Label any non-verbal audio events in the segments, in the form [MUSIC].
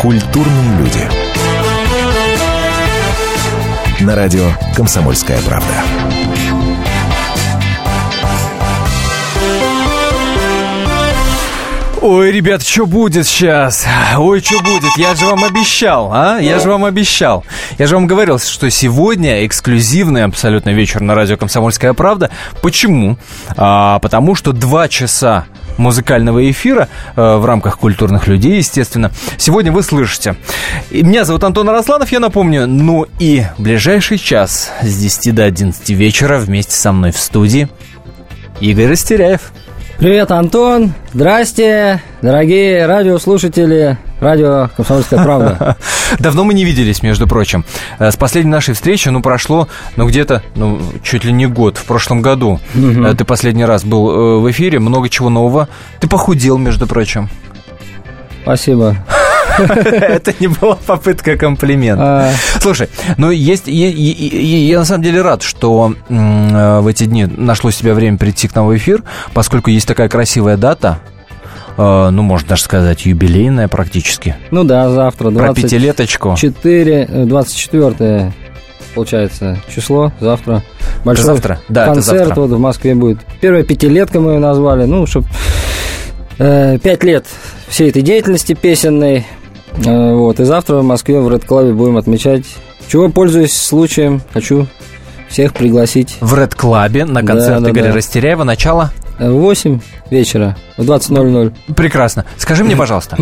Культурные люди. На радио «Комсомольская правда». Ой, ребят, что будет сейчас? Ой, что будет? Я же вам обещал, а? Я же вам обещал. Я же вам говорил, что сегодня эксклюзивный абсолютно вечер на радио «Комсомольская правда». Почему? А, потому что два часа музыкального эфира э, в рамках культурных людей, естественно. Сегодня вы слышите. Меня зовут Антон Арасланов, я напомню. Ну и ближайший час с 10 до 11 вечера вместе со мной в студии Игорь Растеряев. Привет, Антон. Здрасте, дорогие радиослушатели. Радио «Комсомольская правда». [LAUGHS] Давно мы не виделись, между прочим. Э, с последней нашей встречи, ну, прошло, ну, где-то, ну, чуть ли не год, в прошлом году. Угу. Ты последний раз был э, в эфире, много чего нового. Ты похудел, между прочим. Спасибо. [LAUGHS] Это не была попытка комплимента. А. Слушай, ну есть, я на самом деле рад, что в эти дни нашло себе время прийти к нам в эфир, поскольку есть такая красивая дата, а, ну, можно даже сказать, юбилейная практически. Ну да, завтра. 20, Про пятилеточку. 4, 24 получается, число, завтра. Большой завтра, да, концерт это завтра. вот в Москве будет. Первая пятилетка мы ее назвали, ну, чтобы э, пять лет всей этой деятельности песенной. Э, вот, и завтра в Москве в Red Club будем отмечать. Чего пользуюсь случаем, хочу всех пригласить. В Red Club на концерт да, Игоря да. Растеряева. Начало? В 8 вечера, в 20.00. Прекрасно. Скажи мне, пожалуйста,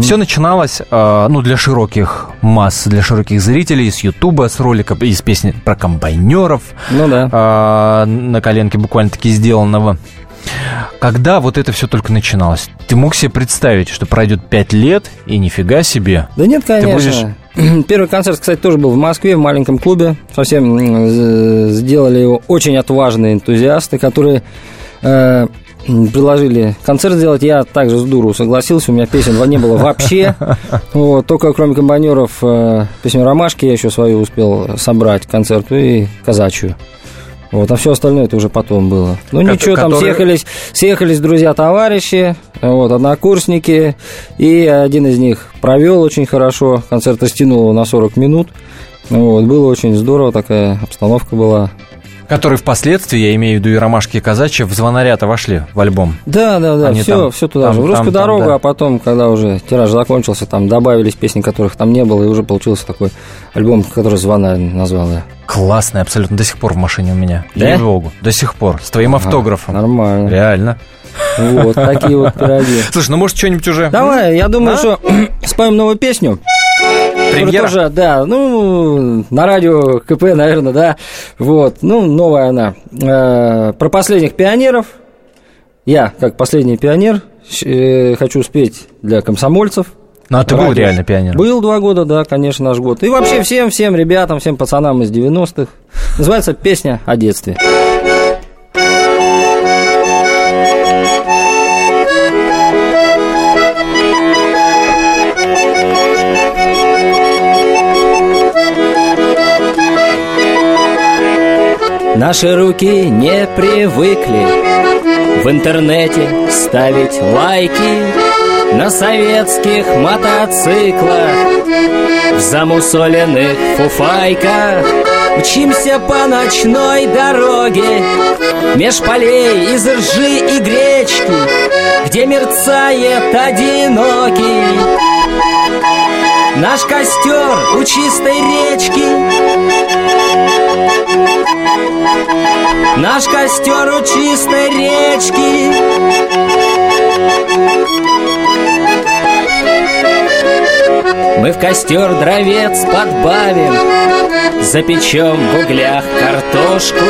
все начиналось, э, ну, для широких масс, для широких зрителей, с Ютуба, с ролика, из песни про комбайнеров. Ну да. Э, на коленке буквально-таки сделанного. Когда вот это все только начиналось, ты мог себе представить, что пройдет пять лет и нифига себе? Да нет, конечно. Будешь... [CLEARS THROAT] Первый концерт, кстати, тоже был в Москве, в маленьком клубе. Совсем сделали его очень отважные энтузиасты, которые э, предложили концерт сделать, я также с дуру согласился, у меня песен не было вообще. [LAUGHS] Вот, только кроме комбайнеров э, песню «Ромашки» я еще свою успел собрать концерту и казачью. Вот, а все остальное это уже потом было. Ну ничего, там съехались, съехались друзья-товарищи, вот, однокурсники, и один из них провел очень хорошо, концерт растянул его на 40 минут. Вот, было очень здорово, такая обстановка была. Которые впоследствии, я имею в виду и ромашки и казачьи, в звонарята вошли в альбом. Да, да, да, все, там, все туда там, же. В русскую там, дорогу, там, да. а потом, когда уже тираж закончился, там добавились песни, которых там не было, и уже получился такой альбом, который звонарь назвал я. Классный, абсолютно до сих пор в машине у меня. Да? Богу, до сих пор. С твоим ага, автографом. Нормально. Реально. Вот, такие вот пироги. [LAUGHS] Слушай, ну может что-нибудь уже? Давай, я думаю, что [CLEARS THROAT] споем новую песню. Премьера? Тоже, да, ну, на радио КП, наверное, да. Вот, ну, новая она. Э, про последних пионеров. Я, как последний пионер, э, хочу спеть для комсомольцев. Ну, а ты радио. был реально пионером? Был два года, да, конечно, наш год. И вообще всем, всем ребятам, всем пацанам из 90-х. Называется «Песня о детстве». Наши руки не привыкли в интернете ставить лайки на советских мотоциклах, в замусоленных фуфайках. Мчимся по ночной дороге Меж полей из ржи и гречки Где мерцает одинокий Наш костер у чистой речки Наш костер у чистой речки. Мы в костер дровец подбавим Запечем в углях картошку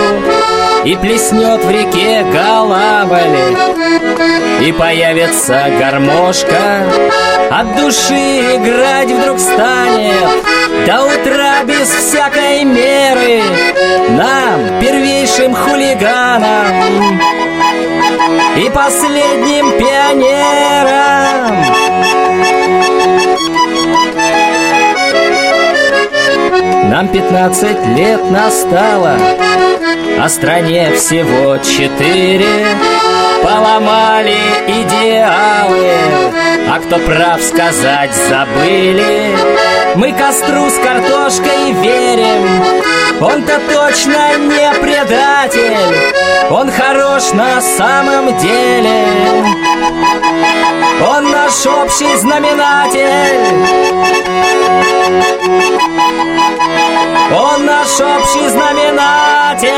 И плеснет в реке голавали И появится гармошка От души играть вдруг станет. До утра без всякой меры Нам, первейшим хулиганам И последним пионерам. Нам пятнадцать лет настало, а стране всего четыре. Поломали идеалы, а кто прав сказать забыли. Мы костру с картошкой верим, он-то точно не предатель, он хорош на самом деле. Он наш общий знаменатель. Наш общий знаменатель.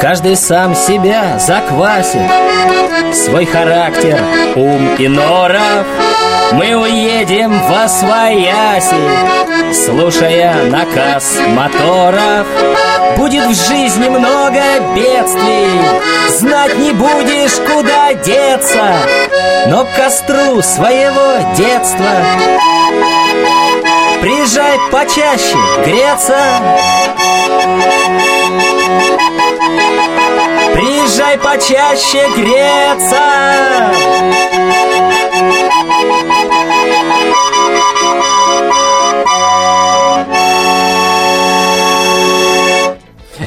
Каждый сам себя заквасит Свой характер, ум и норов Мы уедем во свояси Слушая наказ моторов. Будет в жизни много бедствий Знать не будешь, куда деться. Но к костру своего детства Приезжай почаще греться. Приезжай почаще греться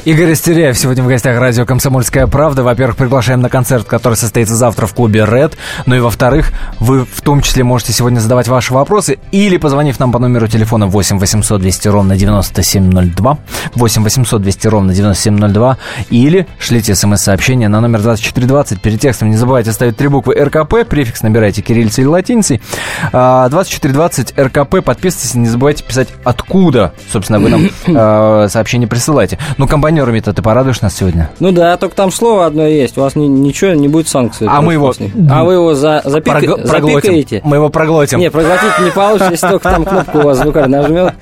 Игорь Растеряев сегодня в гостях радио «Комсомольская правда». Во-первых, приглашаем на концерт, который состоится завтра в клубе Red. Ну и во-вторых, вы в том числе можете сегодня задавать ваши вопросы или позвонив нам по номеру телефона 8 800 200 ровно 9702, 8 800 200 ровно 9702, или шлите смс-сообщение на номер 2420. Перед текстом не забывайте ставить три буквы РКП, префикс набирайте кириллицей или латиницей. 2420 а, РКП, подписывайтесь, не забывайте писать, откуда, собственно, вы нам [COUGHS] а, сообщение присылаете. Ну, компания партнерами-то ты порадуешь нас сегодня? Ну да, только там слово одно есть. У вас ни, ничего не будет санкций. А мы его... А вы его за, запика... Прогл... запикаете? Мы его проглотим. Не, проглотить не получится, если только там кнопку у вас звукарь нажмет.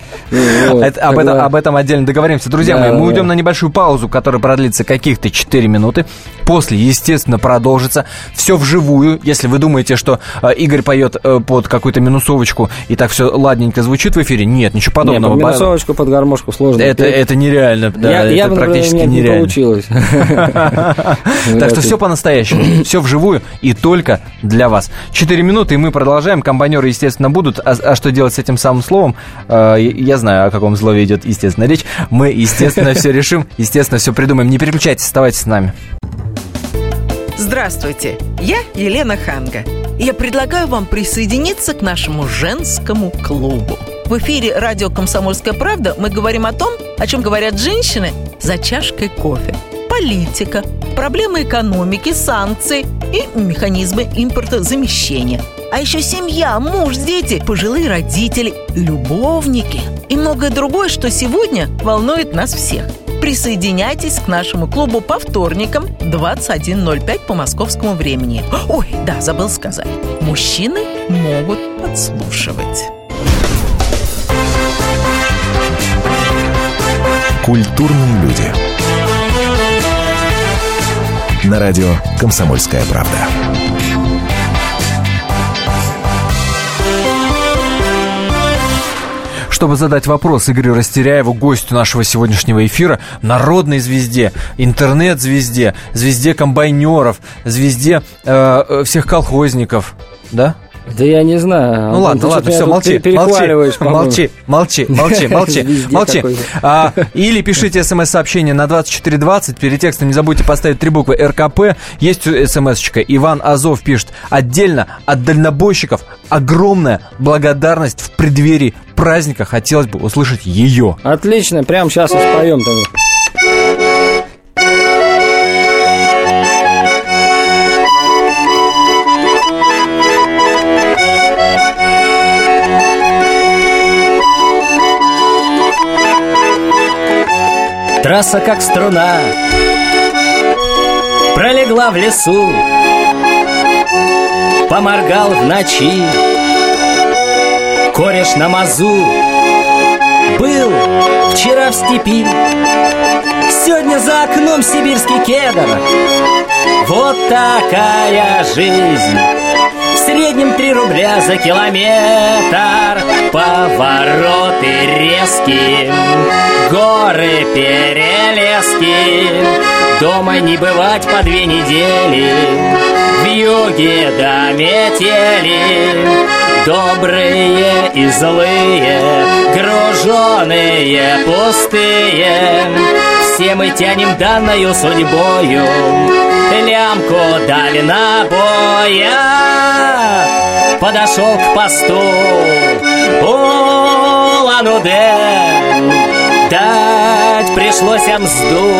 Вот, это, об, этом, об этом отдельно договоримся. Друзья да, мои, мы да. уйдем на небольшую паузу, которая продлится каких-то 4 минуты. После, естественно, продолжится. Все вживую. Если вы думаете, что э, Игорь поет э, под какую-то минусовочку и так все ладненько звучит в эфире, нет, ничего подобного. Нет, под минусовочку, под гармошку сложно. Это, это нереально. Да, я, это я практически не нереально. получилось. [LAUGHS] Так что все по-настоящему, все вживую и только для вас. Четыре минуты, и мы продолжаем. Комбайнеры, естественно, будут. А, а что делать с этим самым словом? Э, я знаю, о каком слове идет, естественно, речь. Мы, естественно, все решим, естественно, все придумаем. Не переключайтесь, оставайтесь с нами. Здравствуйте, я Елена Ханга. Я предлагаю вам присоединиться к нашему женскому клубу. В эфире радио «Комсомольская правда» мы говорим о том, о чем говорят женщины за чашкой кофе. Политика, проблемы экономики, санкции и механизмы импортозамещения. А еще семья, муж, дети, пожилые родители, любовники и многое другое, что сегодня волнует нас всех – Присоединяйтесь к нашему клубу по вторникам 21.05 по московскому времени. Ой, да, забыл сказать. Мужчины могут подслушивать. Культурные люди. На радио «Комсомольская правда». чтобы задать вопрос Игорю Растеряеву, гостю нашего сегодняшнего эфира, народной звезде, интернет-звезде, звезде комбайнеров, звезде э, э всех колхозников. Да? Да я не знаю. Ну ладно, ладно, все, молчи, молчи, молчи, [LAUGHS] молчи, молчи, молчи, молчи. А, или пишите смс-сообщение на 2420, перед текстом не забудьте поставить три буквы РКП. Есть смс-очка, Иван Азов пишет, отдельно от дальнобойщиков огромная благодарность в преддверии праздника, хотелось бы услышать ее. Отлично, прямо сейчас и споем тогда. Трасса как струна Пролегла в лесу Поморгал в ночи. Кореш на мазу Был вчера в степи. Сегодня за окном сибирский кедр. Вот такая жизнь среднем три рубля за километр. Повороты резкие горы, перелески. Дома не бывать по две недели юге до метели Добрые и злые, груженые, пустые Все мы тянем данную судьбою. Лямку дали на боя. Подошел к посту Улан-Удэ. Дать пришлось мзду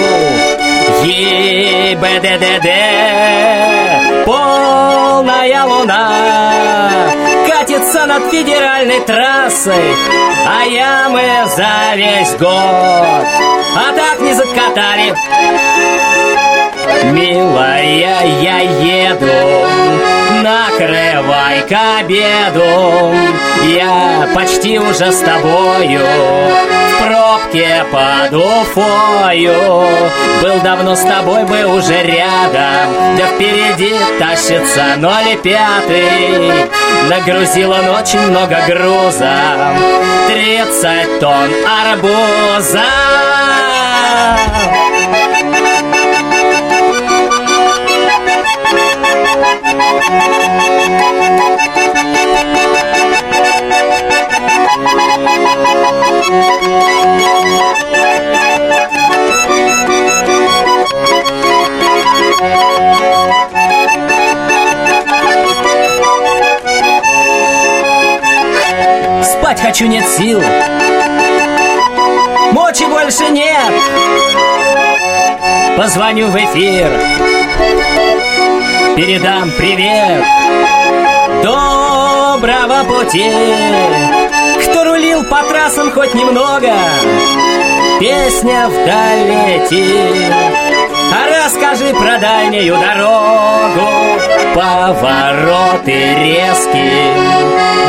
ЕБДДД Полная луна Катится над федеральной трассой. А ямы за весь год А закатали Милая, я еду, накрывай к обеду. Я почти уже с тобою в пробке под Уфою Был давно с тобой бы уже рядом. Да впереди тащится ноль пятый. Нагрузил он очень много груза. Тридцать тонн арбуза Спать хочу, нет сил больше нет. Позвоню в эфир. Передам привет. Доброго пути. Кто рулил по трассам хоть немного? Песня вдаль летит А расскажи про дальнюю дорогу Повороты резкие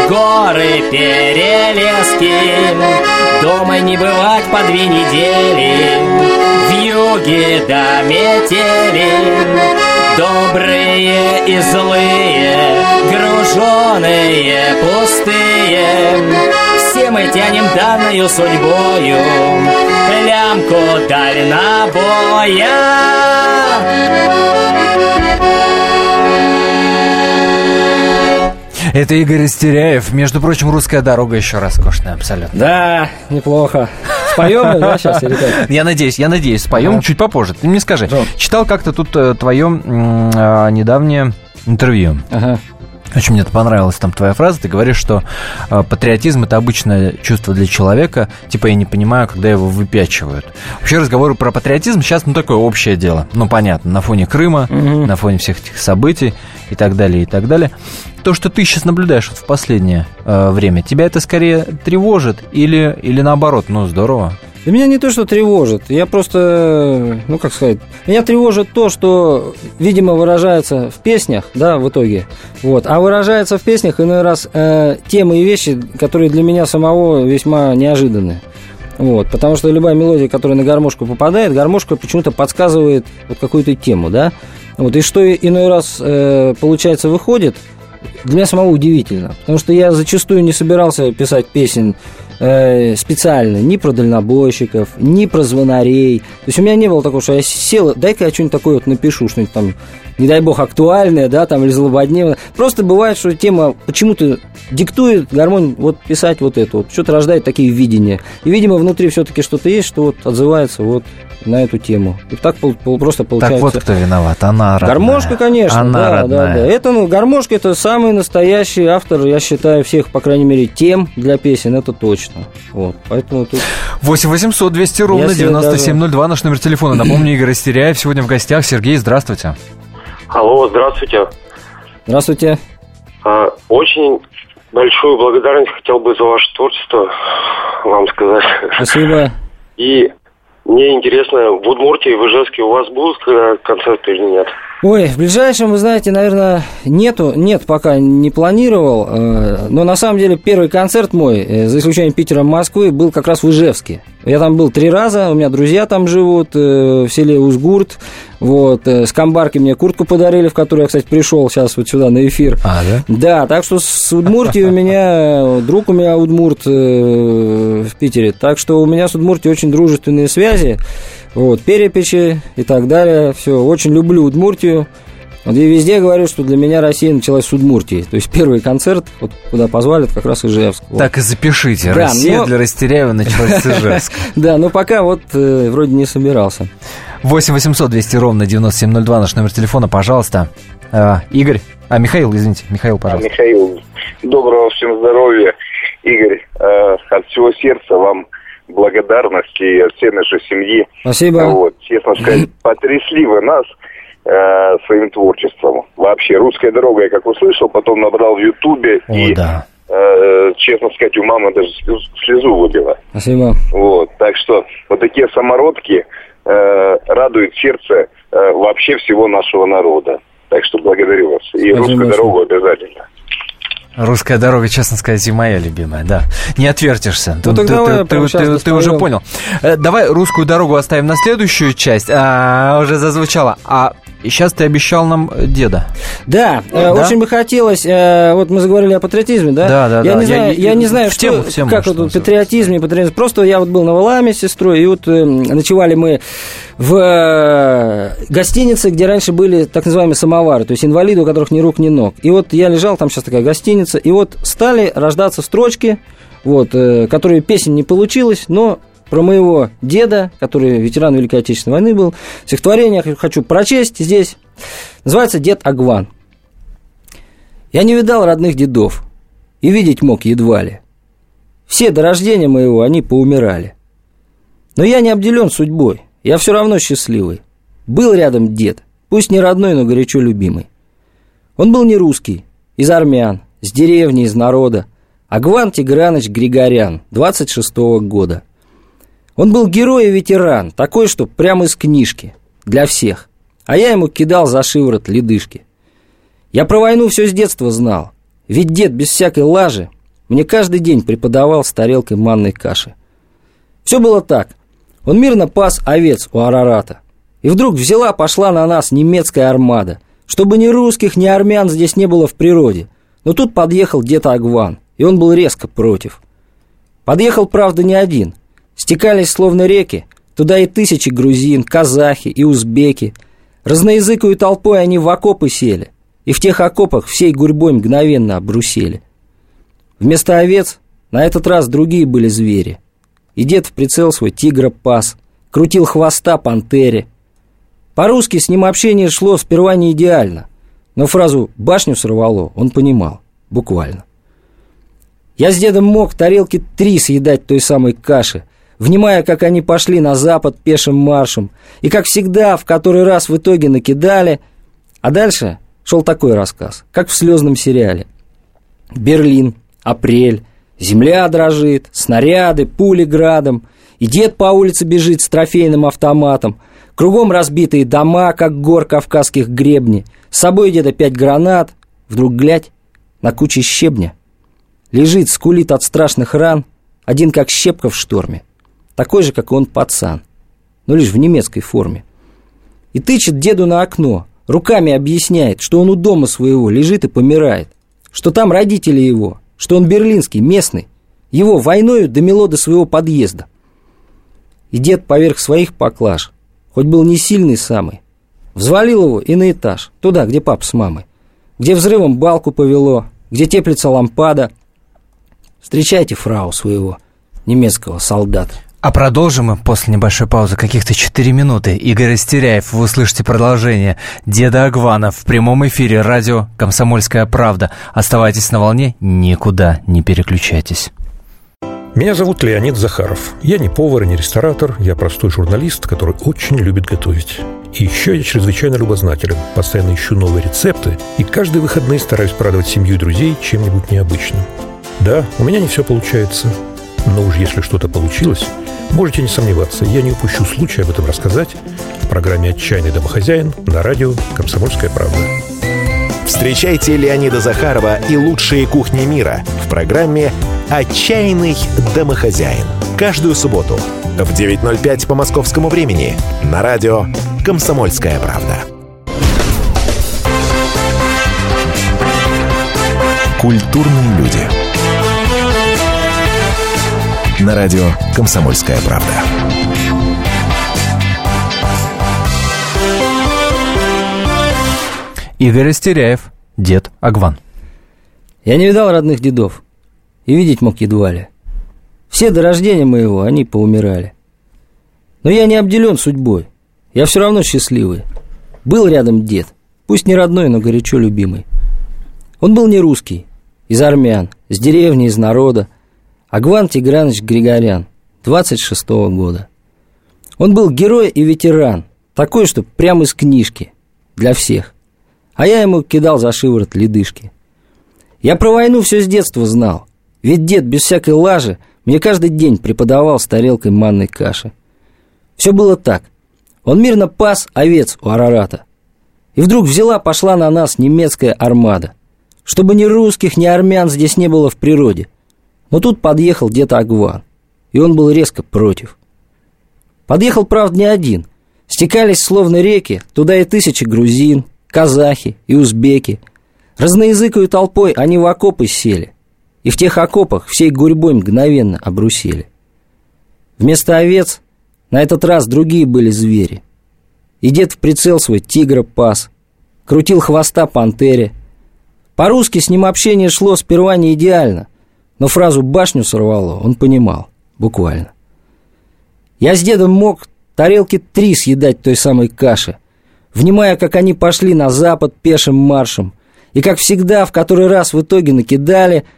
Горы, перелески. Дома не бывать по две недели В юге до метели. Добрые и злые Груженые, пустые. Все мы тянем данную судьбою Лямку дальнобоя Это Игорь Истеряев. Между прочим, русская дорога еще роскошная абсолютно. Да, неплохо. Споем, да, сейчас или как? Я надеюсь, я надеюсь, споем чуть попозже. Ты мне скажи, читал как-то тут э, твое а, недавнее интервью. Ага. Очень мне это понравилась там твоя фраза. Ты говоришь, что э, патриотизм это обычное чувство для человека. Типа я не понимаю, когда его выпячивают. Вообще разговоры про патриотизм сейчас ну такое общее дело. Ну понятно, на фоне Крыма, на фоне всех этих событий и так далее, и так далее. То, что ты сейчас наблюдаешь вот в последнее э, время, тебя это скорее тревожит или, или наоборот, ну здорово. Да меня не то, что тревожит. Я просто, ну как сказать, меня тревожит то, что, видимо, выражается в песнях, да, в итоге. Вот. А выражается в песнях иной раз э, темы и вещи, которые для меня самого весьма неожиданные. Вот, потому что любая мелодия, которая на гармошку попадает, гармошка почему-то подсказывает вот какую-то тему, да. Вот, и что иной раз, э, получается, выходит, для меня самого удивительно. Потому что я зачастую не собирался писать песен э, специально ни про дальнобойщиков, ни про звонарей. То есть у меня не было такого, что я сел, дай-ка я что-нибудь такое вот напишу, что-нибудь там, не дай бог, актуальное, да, там, или злободневное. Просто бывает, что тема почему-то диктует гармонь вот писать вот это вот, что-то рождает такие видения. И, видимо, внутри все-таки что-то есть, что вот отзывается вот на эту тему. И так пол- пол- просто получается... Так вот кто виноват, она родная. Гармошка, конечно, Она да, родная. да, да. Это, ну, гармошка это самый настоящий автор, я считаю, всех, по крайней мере, тем для песен, это точно. Вот, поэтому тут 8 800 200 ровно Если 9702 наш номер телефона. Напомню, Игорь Истеряев сегодня в гостях. Сергей, здравствуйте. Алло, здравствуйте. здравствуйте. А, Очень большую благодарность хотел бы за ваше творчество вам сказать. Спасибо. И мне интересно, в Удмуртии, в Ижевске у вас будут когда концерты или нет? Ой, в ближайшем, вы знаете, наверное, нету, нет, пока не планировал. э, Но на самом деле первый концерт мой, э, за исключением Питера Москвы, был как раз в Ижевске. Я там был три раза, у меня друзья там живут, э, в селе Узгурт. Вот, с Камбарки мне куртку подарили, в которую я, кстати, пришел сейчас вот сюда на эфир. А, да? Да, так что с Удмуртией у меня, друг у меня Удмурт в Питере, так что у меня с Удмуртией очень дружественные связи, вот, перепечи и так далее, все, очень люблю Удмуртию, Вот я везде говорю, что для меня Россия началась с Удмуртии. То есть первый концерт, вот, куда позвали, это как раз Ижевск. Вот. Так и запишите. Да, Россия но- для Растеряева началась с Ижевска. [LAUGHS] Да, но пока вот э, вроде не собирался. 8 800 200 ровно 9702 наш номер телефона, пожалуйста. А, Игорь, а, Михаил, извините, Михаил, пожалуйста. Михаил, доброго всем здоровья. Игорь, э, от всего сердца вам благодарности от всей нашей семьи. Спасибо. Вот, честно сказать, [LAUGHS] потрясли вы нас э, своим творчеством. Вообще, русская дорога, я как услышал, потом набрал в Ютубе и, да. э, честно сказать, у мамы даже слез- слезу выбила. Спасибо. Вот, так что вот такие самородки э, радуют сердце э, вообще всего нашего народа. Так что благодарю вас. И Спасибо русскую большое. дорогу обязательно. Русская дорога, честно сказать, и моя любимая, да. Не отвертишься. Ну, Ты- ты, ты- ты- ты- уже понял. Э, Давай русскую дорогу оставим на следующую часть. А, уже зазвучало. А сейчас ты обещал нам э, деда. Да, э, Да? очень бы хотелось, э, вот мы заговорили о патриотизме, да? Да, да, я да. Не знаю, Я- я, не знаю, что, тему, тему, как вот патриотизм и патриотизм. Просто я вот был на Валаме с сестрой, и вот ночевали мы в гостинице, где раньше были так называемые самовары, то есть инвалиды, у которых ни рук, ни ног. И вот я лежал, там сейчас такая гостиница, и вот стали рождаться строчки, вот, которые песен не получилось, но про моего деда, который ветеран Великой Отечественной войны был, стихотворение хочу прочесть здесь. Называется «Дед Агван». Я не видал родных дедов, и видеть мог едва ли. Все до рождения моего они поумирали. Но я не обделен судьбой, я все равно счастливый. Был рядом дед, пусть не родной, но горячо любимый. Он был не русский, из армян, с деревни, из народа. Агван Тиграныч Григорян, 26-го года. Он был герой и ветеран, такой, что прямо из книжки, для всех. А я ему кидал за шиворот ледышки. Я про войну все с детства знал, ведь дед без всякой лажи мне каждый день преподавал с тарелкой манной каши. Все было так. Он мирно пас овец у Арарата. И вдруг взяла, пошла на нас немецкая армада. Чтобы ни русских, ни армян здесь не было в природе. Но тут подъехал дед Агван, и он был резко против. Подъехал, правда, не один. Стекались словно реки, туда и тысячи грузин, казахи и узбеки. Разноязыкую толпой они в окопы сели, и в тех окопах всей гурьбой мгновенно обрусели. Вместо овец на этот раз другие были звери. И дед в прицел свой тигра пас, крутил хвоста пантере. По-русски с ним общение шло сперва не идеально, но фразу «башню сорвало» он понимал, буквально. Я с дедом мог тарелки три съедать той самой каши, внимая, как они пошли на запад пешим маршем, и, как всегда, в который раз в итоге накидали, а дальше шел такой рассказ, как в слезном сериале. Берлин, апрель, земля дрожит, снаряды, пули градом, и дед по улице бежит с трофейным автоматом, кругом разбитые дома, как гор кавказских гребней, с собой деда пять гранат, вдруг глядь, на куче щебня. Лежит, скулит от страшных ран, один как щепка в шторме, такой же, как и он пацан, но лишь в немецкой форме. И тычет деду на окно, руками объясняет, что он у дома своего лежит и помирает, что там родители его, что он берлинский, местный, его войною домело до своего подъезда. И дед поверх своих поклаж, хоть был не сильный самый, взвалил его и на этаж, туда, где пап с мамой, где взрывом балку повело, где теплится лампада. Встречайте фрау своего немецкого солдата. А продолжим мы после небольшой паузы, каких-то 4 минуты. Игорь Растеряев, вы услышите продолжение. Деда Агвана в прямом эфире радио «Комсомольская правда». Оставайтесь на волне, никуда не переключайтесь. Меня зовут Леонид Захаров. Я не повар и не ресторатор, я простой журналист, который очень любит готовить. И еще я чрезвычайно любознателен, постоянно ищу новые рецепты и каждые выходные стараюсь порадовать семью и друзей чем-нибудь необычным. Да, у меня не все получается, но уж если что-то получилось, можете не сомневаться, я не упущу случая об этом рассказать в программе «Отчаянный домохозяин» на радио «Комсомольская правда». Встречайте Леонида Захарова и лучшие кухни мира в программе «Отчаянный домохозяин». Каждую субботу в 9.05 по московскому времени на радио «Комсомольская правда». Культурные люди. На радио «Комсомольская правда». Игорь Растеряев, дед Агван. Я не видал родных дедов, и видеть мог едва ли. Все до рождения моего они поумирали. Но я не обделен судьбой, я все равно счастливый. Был рядом дед, пусть не родной, но горячо любимый. Он был не русский, из армян, с деревни, из народа. Агван Тигранович Григорян, 26-го года. Он был герой и ветеран, такой, что прямо из книжки, для всех. А я ему кидал за шиворот ледышки. Я про войну все с детства знал, ведь дед без всякой лажи мне каждый день преподавал с тарелкой манной каши. Все было так. Он мирно пас овец у Арарата. И вдруг взяла, пошла на нас немецкая армада. Чтобы ни русских, ни армян здесь не было в природе. Но тут подъехал где-то Агван. И он был резко против. Подъехал, правда, не один. Стекались словно реки, туда и тысячи грузин, казахи и узбеки. Разноязыкой толпой они в окопы сели. И в тех окопах всей гурьбой мгновенно обрусели. Вместо овец на этот раз другие были звери. И дед в прицел свой тигра пас, крутил хвоста пантере. По-русски с ним общение шло сперва не идеально, но фразу «башню сорвало» он понимал, буквально. Я с дедом мог тарелки три съедать той самой каши, внимая, как они пошли на запад пешим маршем, и, как всегда, в который раз в итоге накидали –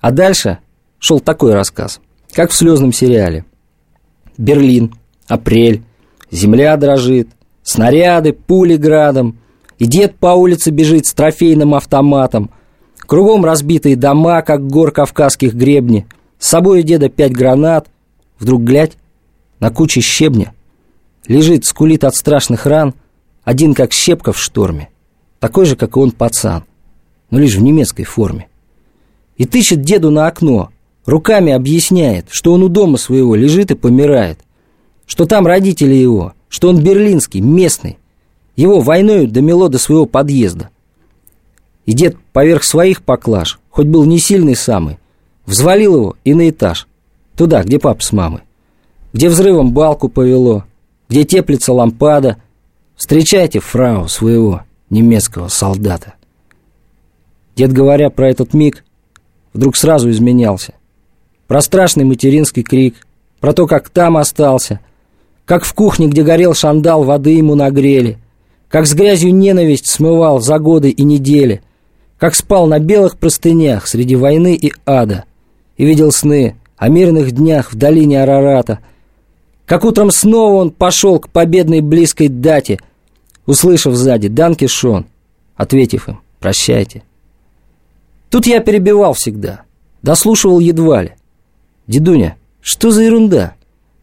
а дальше шел такой рассказ, как в слезном сериале. Берлин, апрель, земля дрожит, снаряды, пули градом, и дед по улице бежит с трофейным автоматом. Кругом разбитые дома, как гор кавказских гребни. С собой у деда пять гранат. Вдруг глядь, на куче щебня. Лежит, скулит от страшных ран, один как щепка в шторме. Такой же, как и он пацан, но лишь в немецкой форме и тычет деду на окно, руками объясняет, что он у дома своего лежит и помирает, что там родители его, что он берлинский, местный, его войною домело до своего подъезда. И дед поверх своих поклаж, хоть был не сильный самый, взвалил его и на этаж, туда, где пап с мамой, где взрывом балку повело, где теплится лампада. Встречайте фрау своего немецкого солдата. Дед, говоря про этот миг, вдруг сразу изменялся. Про страшный материнский крик, про то, как там остался, как в кухне, где горел шандал, воды ему нагрели, как с грязью ненависть смывал за годы и недели, как спал на белых простынях среди войны и ада и видел сны о мирных днях в долине Арарата, как утром снова он пошел к победной близкой дате, услышав сзади «Данки Шон», ответив им «Прощайте». Тут я перебивал всегда, дослушивал едва ли. «Дедуня, что за ерунда?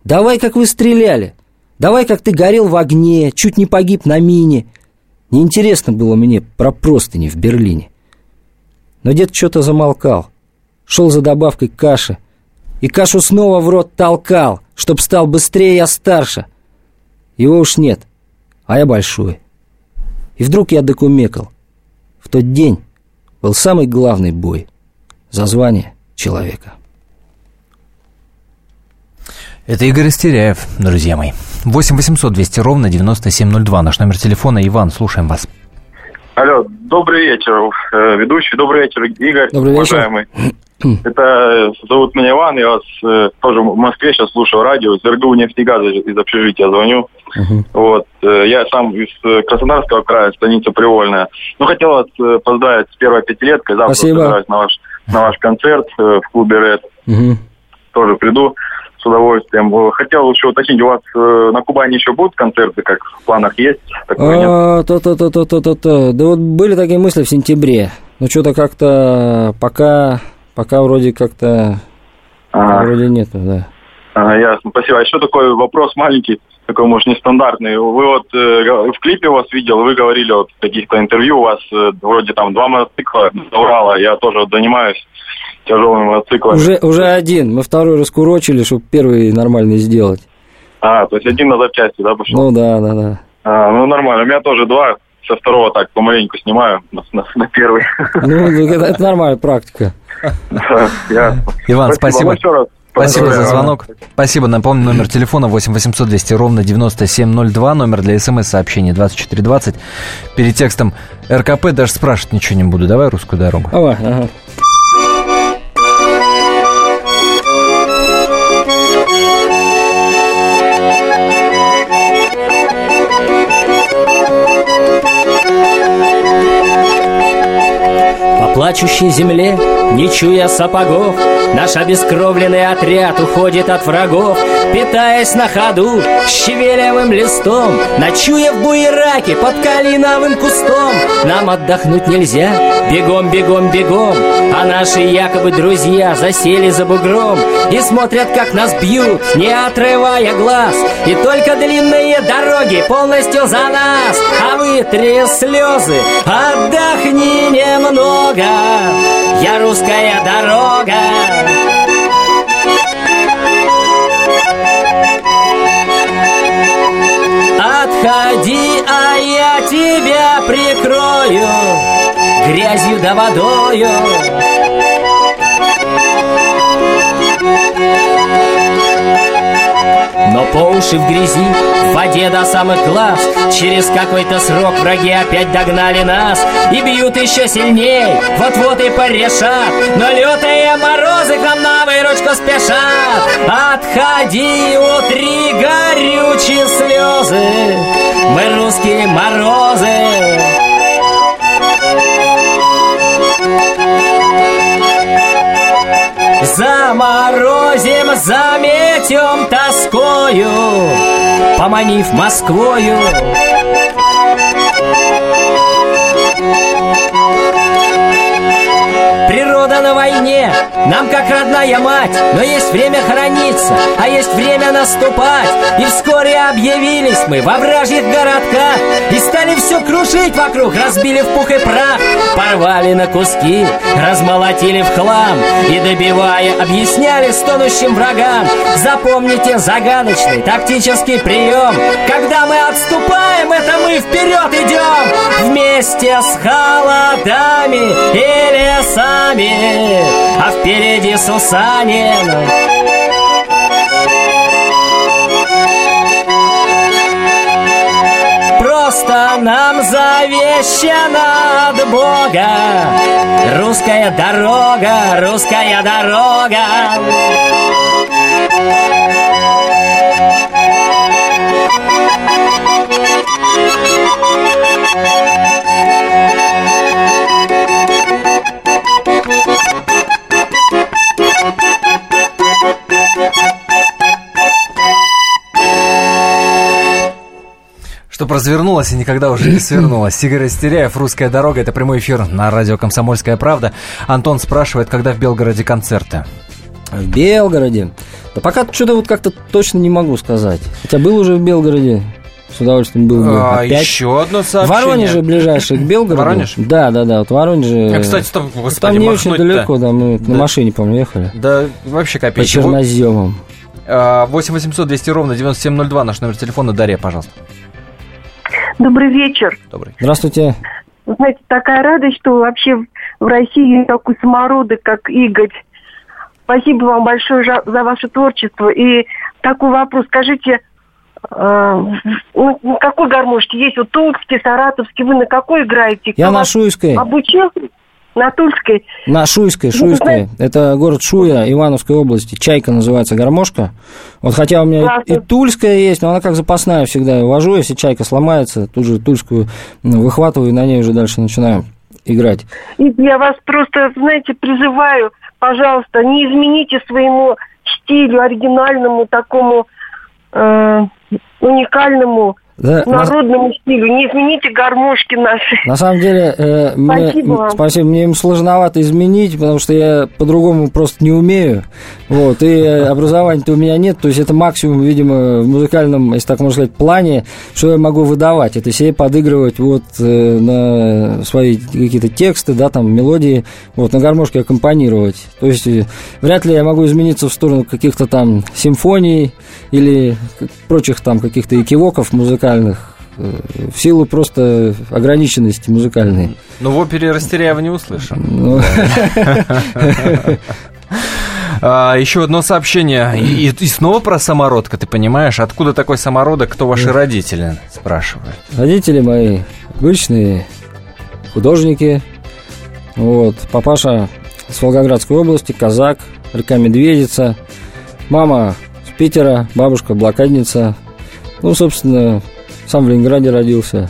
Давай, как вы стреляли. Давай, как ты горел в огне, чуть не погиб на мине. Неинтересно было мне про простыни в Берлине». Но дед что-то замолкал, шел за добавкой каши, и кашу снова в рот толкал, чтоб стал быстрее я старше. Его уж нет, а я большой. И вдруг я докумекал. В тот день был самый главный бой за звание человека. Это Игорь Истеряев, друзья мои. 8 800 200 ровно 9702. Наш номер телефона. Иван, слушаем вас. Алло, добрый вечер, э, ведущий. Добрый вечер, Игорь. Добрый вечер. Уважаемый. Это э, зовут меня Иван, я вас э, тоже в Москве сейчас слушаю радио, из РГУ нефтегаза из общежития звоню. Мгм. Вот, э, я сам из э, Краснодарского края, станица Привольная. Ну, хотел вас э, поздравить с первой пятилеткой. Завтра Спасибо. собираюсь на ваш, на ваш концерт э, в клубе Ред. Мгм. Тоже приду с удовольствием. Э, Хотел еще уточнить, у вас э, на Кубани еще будут концерты, как в планах есть? Нет? А, то-то-то-то-то-то. Да вот были такие мысли в сентябре. Но что-то как-то пока, пока вроде как-то Ага. вроде нету, да. А, ясно, спасибо. А еще такой вопрос маленький, такой, может, нестандартный. Вы вот э, в клипе вас видел, вы говорили вот в каких-то интервью, у вас э, вроде там два мотоцикла Урала, я тоже занимаюсь тяжелыми мотоциклами. Уже, уже один. Мы второй раскурочили, чтобы первый нормальный сделать. А, то есть один на запчасти, да, пошел? Ну да, да, да. А, ну, нормально. У меня тоже два, со второго так помаленьку снимаю на, на- на первый. Ну, это, это нормальная практика. Иван, спасибо. Еще раз Спасибо за звонок. Спасибо. Напомню, номер телефона 8 800 200 ровно 9702. Номер для смс-сообщений 2420. Перед текстом РКП даже спрашивать ничего не буду. Давай русскую дорогу. Давай, ага. Плачущей земле, не чуя сапогов, Наш обескровленный отряд уходит от врагов, Питаясь на ходу щавелевым листом, Ночуя в буераке под калиновым кустом. Нам отдохнуть нельзя, бегом, бегом, бегом, А наши якобы друзья засели за бугром И смотрят, как нас бьют, не отрывая глаз, И только длинные дороги полностью за нас, А вытри слезы, отдохни немного, Я русская дорога. Отходи, а я тебя прикрою Грязью да водою Но по уши в грязи, в воде до самых глаз. Через какой-то срок враги опять догнали нас И бьют еще сильней, вот-вот и порешат Но лютые морозы к нам на выручку спешат. Отходи, утри горючие слезы Мы русские морозы Заморозим, заметем тоскою Поманив Москвою нам как родная мать Но есть время храниться, а есть время наступать. И вскоре объявились мы во вражьих городках И стали все крушить вокруг, разбили в пух и прах. Порвали на куски, размолотили в хлам И добивая, объясняли стонущим врагам. Запомните загадочный тактический прием Когда мы отступаем, это мы вперед идем Вместе с холодами и лесами. А впереди Сусанин Просто нам завещано от Бога. Русская дорога, русская дорога Чтоб развернулась и никогда уже не [LAUGHS] свернулась. Игорь Растеряев, «Русская дорога». Это прямой эфир на радио «Комсомольская правда». Антон спрашивает, когда в Белгороде концерты. В Белгороде? Да пока что-то вот как-то точно не могу сказать. Хотя был уже в Белгороде. С удовольствием был бы. А, опять. еще одно сообщение. Воронеже ближайший к [LAUGHS] Белгороду. Воронеж? Да, да, да. Вот Воронеже. А, кстати, там, господи, там не очень далеко, да, мы на Да. машине, по-моему, ехали. Да, вообще По копейки. черноземам. А, 8 800 200 ровно 9702, наш номер телефона. Дарья, пожалуйста. Добрый вечер. Добрый. Здравствуйте. Знаете, такая радость, что вообще в России такой самородок, как Игорь. Спасибо вам большое за, ваше творчество. И такой вопрос. Скажите, ну, на какой гармошке? Есть вот Тульский, Саратовский. Вы на какой играете? Я Кто на вас Шуйской. Обучил? На Тульской. На Шуйской, Ну, Шуйской. Это город Шуя, Ивановской области. Чайка называется гармошка. Вот хотя у меня и, Классно. и Тульская есть, но она как запасная всегда. Я вожу, если чайка сломается, тут же Тульскую выхватываю и на ней уже дальше начинаю играть. И я вас просто, знаете, призываю, пожалуйста, не измените своему стилю, оригинальному, такому э, уникальному, Да, на- народному стилю. Не измените гармошки наши. На самом деле, э, мне, Спасибо вам. спасибо, мне им сложновато изменить, потому что я по-другому просто не умею. Вот, и э, образования-то у меня нет, то есть это максимум, видимо, в музыкальном, если так можно сказать, плане, что я могу выдавать. Это себе подыгрывать вот э, на свои какие-то тексты, да, там, мелодии, вот, на гармошке аккомпанировать. То есть э, вряд ли я могу измениться в сторону каких-то там симфоний или прочих там каких-то экивоков музыкальных, э, в силу просто ограниченности музыкальной. Ну, в опере Растеряева не услышим. Ну, [LAUGHS] А, еще одно сообщение. И, и снова про самородка, ты понимаешь? Откуда такой самородок? Кто ваши родители? Спрашивают. Родители мои обычные художники. Вот. Папаша с Волгоградской области, казак, река Медведица. Мама с Питера, бабушка блокадница. Ну, собственно, сам в Ленинграде родился.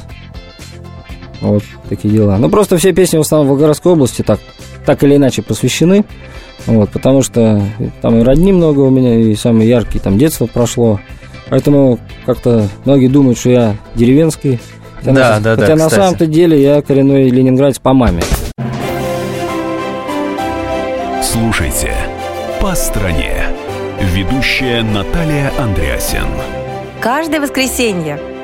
Вот такие дела. Ну, просто все песни в основном в Волгоградской области так, так или иначе посвящены. Вот, потому что там и родни много у меня, и самые яркие там детство прошло. Поэтому как-то многие думают, что я деревенский. Хотя Да, на, да, да, Хотя на кстати. самом-то деле я коренной ленинградец по маме. Слушайте «По стране». Ведущая Наталья Андреасин. Каждое воскресенье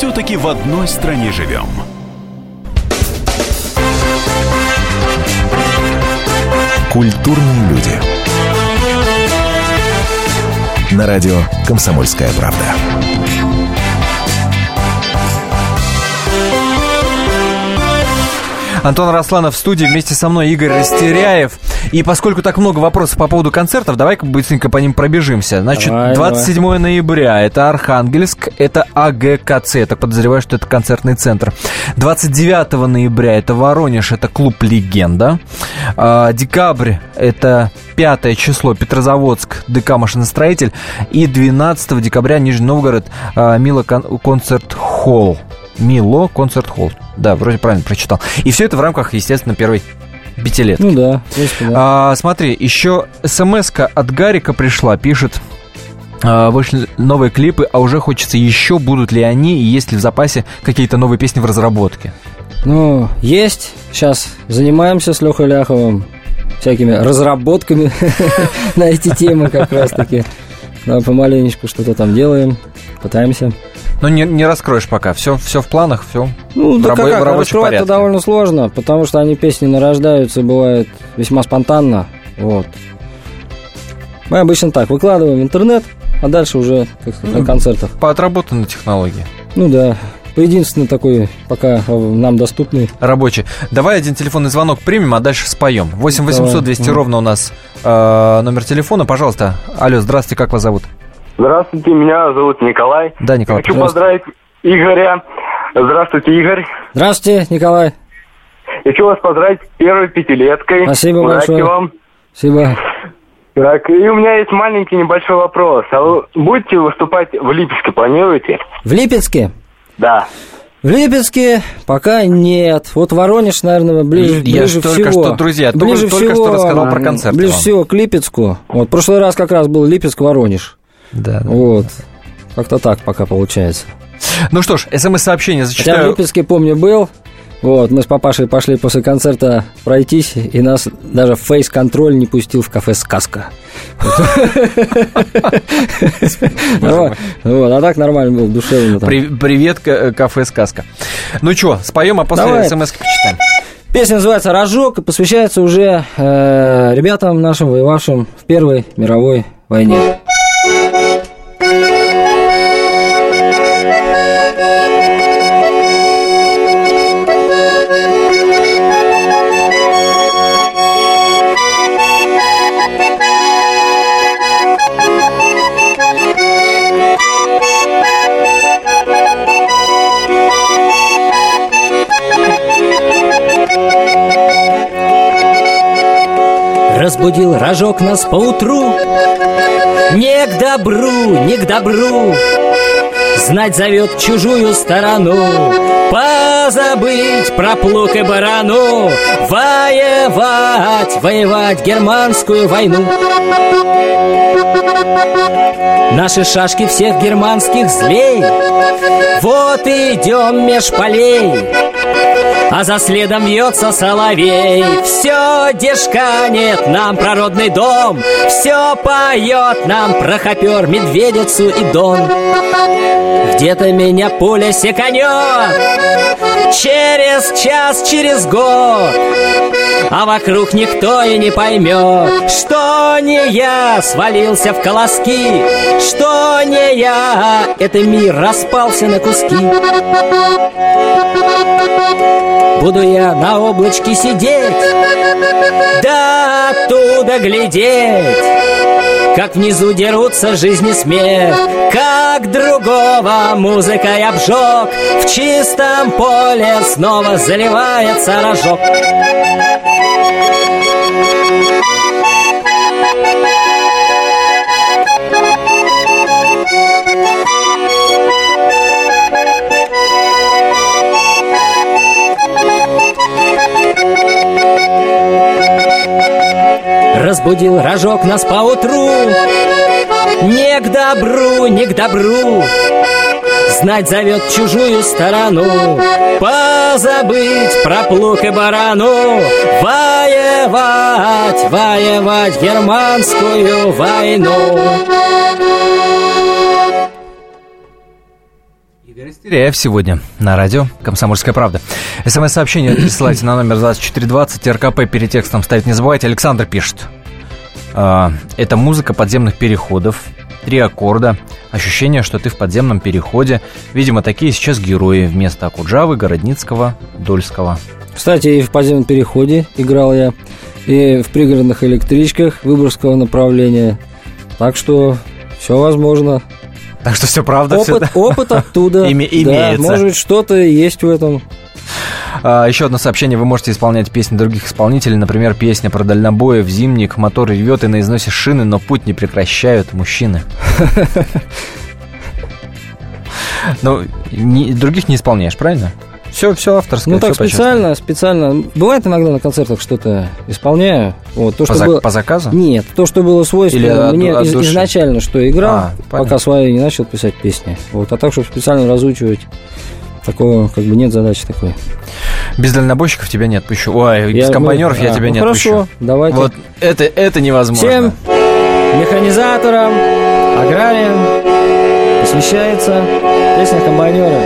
Все-таки в одной стране живем. Культурные люди. На радио «Комсомольская правда». Антон Росланов в студии вместе со мной Игорь Растеряев. И поскольку так много вопросов по поводу концертов, давай-ка быстренько по ним пробежимся. Значит, Давай, 27 ноября это Архангельск, это АГКЦ, я так подозреваю, что это концертный центр. 29 ноября это Воронеж, это клуб «Легенда». А, Декабрь это пятое число Петрозаводск, ДК «Машиностроитель». И 12 декабря Нижний Новгород, а, Мила Кон- концерт холл. Мило концерт холл. Да, вроде правильно прочитал. И все это в рамках, естественно, первой пятилетки. Ну да, да. А, смотри, еще смс от Гарика пришла, пишет. а, Вышли новые клипы, а уже хочется еще, будут ли они, и есть ли в запасе какие-то новые песни в разработке? Ну, есть. Сейчас занимаемся с Лехой Ляховым всякими разработками [LAUGHS] на эти темы как раз-таки. Да, помаленечку что-то там делаем, пытаемся. Ну, не, не раскроешь пока, все, все в планах, все Ну, да рабо- как, раскрывать-то порядке. довольно сложно, потому что они песни нарождаются, бывает весьма спонтанно, вот. Мы обычно так, выкладываем в интернет, а дальше уже, как сказать, на концертах. По отработанной технологии. Ну да, единственный такой, пока э, нам доступный. Рабочий. Давай один телефонный звонок примем, а дальше споем. 8 800 200 Давай. ровно у нас э, номер телефона. Пожалуйста. Алло, здравствуйте, как вас зовут? Здравствуйте, меня зовут Николай. Да, Николай, Хочу поздравить Игоря. Здравствуйте, Игорь. Здравствуйте, Николай. Хочу вас поздравить с первой пятилеткой. Спасибо Удачи большое. вам. Спасибо. Так, и у меня есть маленький небольшой вопрос. А вы будете выступать в Липецке, планируете? В Липецке? Да. В Липецке пока нет. Вот Воронеж, наверное, ближе, Я ближе только всего. что, друзья, только- ближе только всего, что рассказал про концерт Ближе вам. всего к Липецку. Вот, в прошлый раз как раз был Липецк-Воронеж. Да, Вот. Как-то так пока получается. Ну что ж, смс-сообщение Хотя в зачитаю. Липецке, помню, был. Вот, мы с папашей пошли после концерта пройтись, и нас даже фейс-контроль не пустил в кафе «Сказка». Вот, вот, а так нормально было, душевно привет, кафе «Сказка». Ну что, споем, а после смс почитаем. Песня называется «Рожок» и посвящается уже э, ребятам нашим, воевавшим в Первой мировой войне. Рожок нас поутру. Не к добру, не к добру. Знать зовет чужую сторону. По Позабыть про плуг и барану. Воевать, воевать германскую войну. Наши шашки всех германских злей. Вот идем меж полей а за следом вьется соловей. Все дешканет нам про родный дом. Все поет нам про хопер, медведицу и дон Где-то меня пуля секанет Через час, через год. А вокруг никто и не поймет Что не я свалился в колоски Что не я, это мир распался на куски Буду я на облачке сидеть Да оттуда глядеть Как внизу дерутся жизни смех Как другого музыкой обжег В чистом поле снова заливается рожок Разбудил рожок нас поутру Не к добру, не к добру Знать зовет чужую сторону Позабыть про плуг и барану Воевать, воевать германскую войну Теряев сегодня на радио «Комсомольская правда». СМС-сообщение присылайте на номер 2420, РКП перед текстом ставить не забывайте. Александр пишет. «А, Это музыка подземных переходов, три аккорда, ощущение, что ты в подземном переходе. Видимо, такие сейчас герои вместо Акуджавы, Городницкого, Дольского. Кстати, и в подземном переходе играл я, и в пригородных электричках Выборгского направления. Так что все возможно. Так что все правда. Опыт, да? [LAUGHS] опыт оттуда. Име- Да, имеется. может быть, что-то есть в этом. А, Еще одно сообщение. Вы можете исполнять песни других исполнителей. Например, песня про дальнобоев, зимник, мотор ревет и на износе шины, но путь не прекращают мужчины. [LAUGHS] Ну, других не исполняешь, правильно? Все, все авторское. Ну так специально, специально. Бывает иногда на концертах что-то исполняю. Вот, то, По, что за- было... по заказу? Нет, то, что было Или свойственно от- мне от из- изначально, что играл, А, понятно. пока свои не начал писать песни. Вот, а так, чтобы специально разучивать, такого как бы нет задачи такой. Без дальнобойщиков тебя не отпущу. Ой, без Я- компаньонов ну, я а, тебя ну, не хорошо, отпущу. давайте. Вот это, это невозможно. Всем механизаторам, аграриям посвящается песня комбайнера.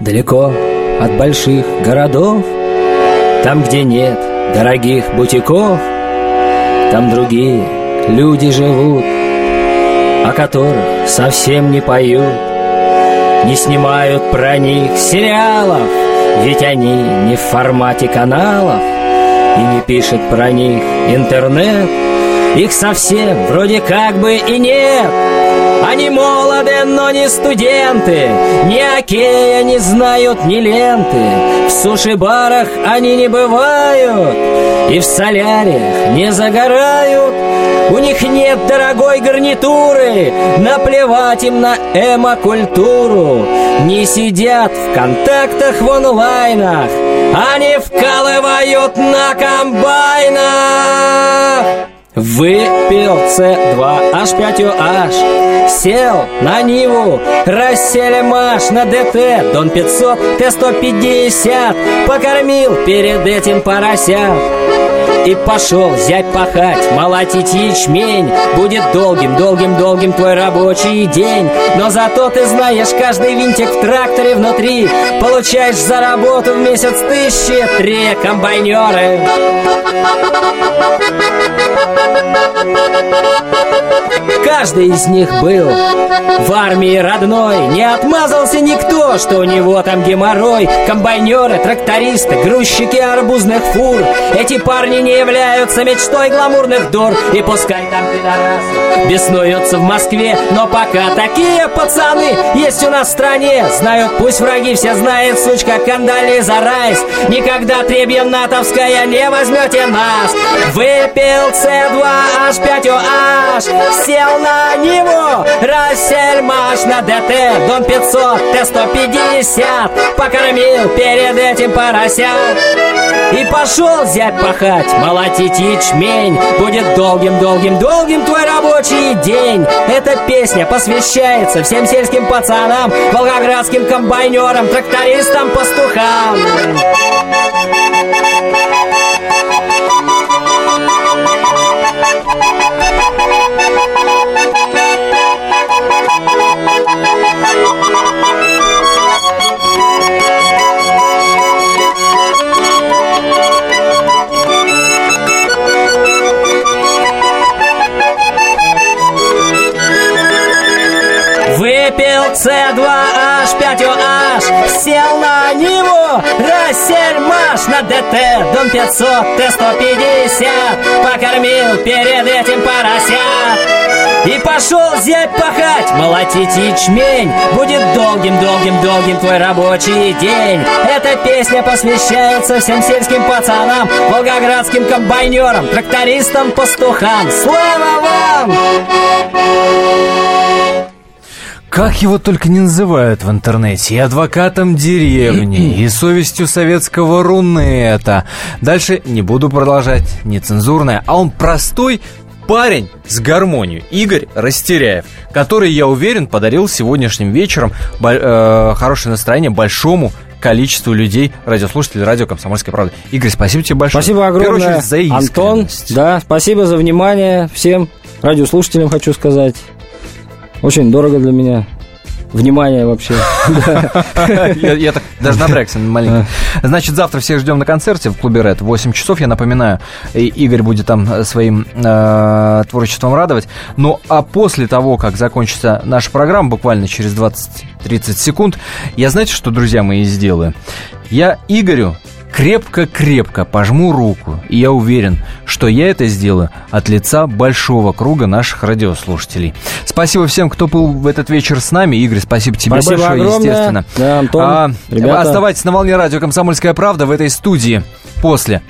Далеко от больших городов Там, где нет дорогих бутиков Там другие люди живут О которых совсем не поют Не снимают про них сериалов Ведь они не в формате каналов. И не пишет про них интернет Их совсем вроде как бы и нет. Они молоды, но не студенты. Ни окея не знают, ни ленты. В суши-барах они не бывают. И в соляриях не загорают. У них нет дорогой гарнитуры. Наплевать им на эмо-культуру. Не сидят в контактах в онлайнах. Они вкалывают на комбайнах Выпил С2H5OH Сел на Ниву Рассели Маш на ДТ. Дон 500, Т-150 Покормил перед этим поросят. И пошел зять пахать, молотить ячмень. Будет долгим, долгим, долгим твой рабочий день. Но зато ты знаешь, каждый винтик в тракторе внутри. Получаешь за работу в месяц тысячи три комбайнеры Каждый из них был в армии родной. Не отмазался никто, что у него там геморрой. Комбайнеры, трактористы, грузчики арбузных фур. Эти парни не являются мечтой гламурных дур И пускай там пидорасы беснуются в Москве Но пока такие пацаны есть у нас в стране. Знают, пусть враги все знают, сучка Кандализа Райс. Никогда требья натовская не возьмете нас. Выпил С2H5OH Сел на него. Рассельмаш на ДТ. Дон 500, Т-150 Покормил перед этим поросят. И пошел зять пахать, молотить ячмень Будет долгим-долгим-долгим твой рабочий день. Эта песня посвящается всем сельским пацанам Волгоградским комбайнерам, трактористам, пастухам С2H5OH Сел на него Рассельмаш на ДТ. Дон 500, Т-150 Покормил перед этим поросят и пошел зять пахать, молотить ячмень. Будет долгим-долгим-долгим твой рабочий день. Эта песня посвящается всем сельским пацанам Волгоградским комбайнерам, трактористам, пастухам. Слава вам! Как его только не называют в интернете. И адвокатом деревни, и совестью советского рунета. Дальше не буду продолжать, нецензурное. А он простой парень с гармонией. Игорь Растеряев, который, я уверен, подарил сегодняшним вечером э, хорошее настроение большому количеству людей, радиослушателей радио «Комсомольская правда». Игорь, спасибо тебе большое. Спасибо огромное, очередь, за Антон. Да, спасибо за внимание всем радиослушателям, хочу сказать. Очень дорого для меня. Внимание вообще. [LAUGHS] Я так даже напрягся [LAUGHS] маленько. Значит, завтра всех ждем на концерте в клубе Ред. 8 часов, я напоминаю. Игорь будет там своим э, творчеством радовать. Ну, а после того, как закончится наша программа, буквально через 20-30 секунд, я знаете, что, друзья мои, сделаю? Я Игорю крепко-крепко пожму руку, и я уверен, что я это сделаю от лица большого круга наших радиослушателей. Спасибо всем, кто был в этот вечер с нами. Игорь, спасибо тебе спасибо большое, огромное. естественно. Да, Антон, а, ребята. Оставайтесь на волне радио «Комсомольская правда» в этой студии после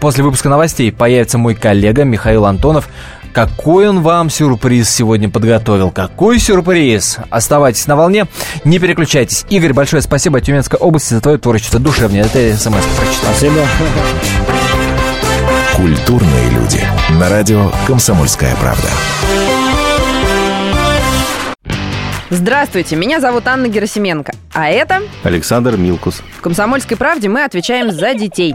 После выпуска новостей появится мой коллега Михаил Антонов. Какой он вам сюрприз сегодня подготовил? Какой сюрприз? Оставайтесь на волне, не переключайтесь. Игорь, большое спасибо Тюменской области за твое творчество. Душевнее. Это смс прочитал. Спасибо. Культурные люди. На радио «Комсомольская правда». Здравствуйте, меня зовут Анна Герасименко. А это Александр Милкус. в «Комсомольской правде» мы отвечаем за детей.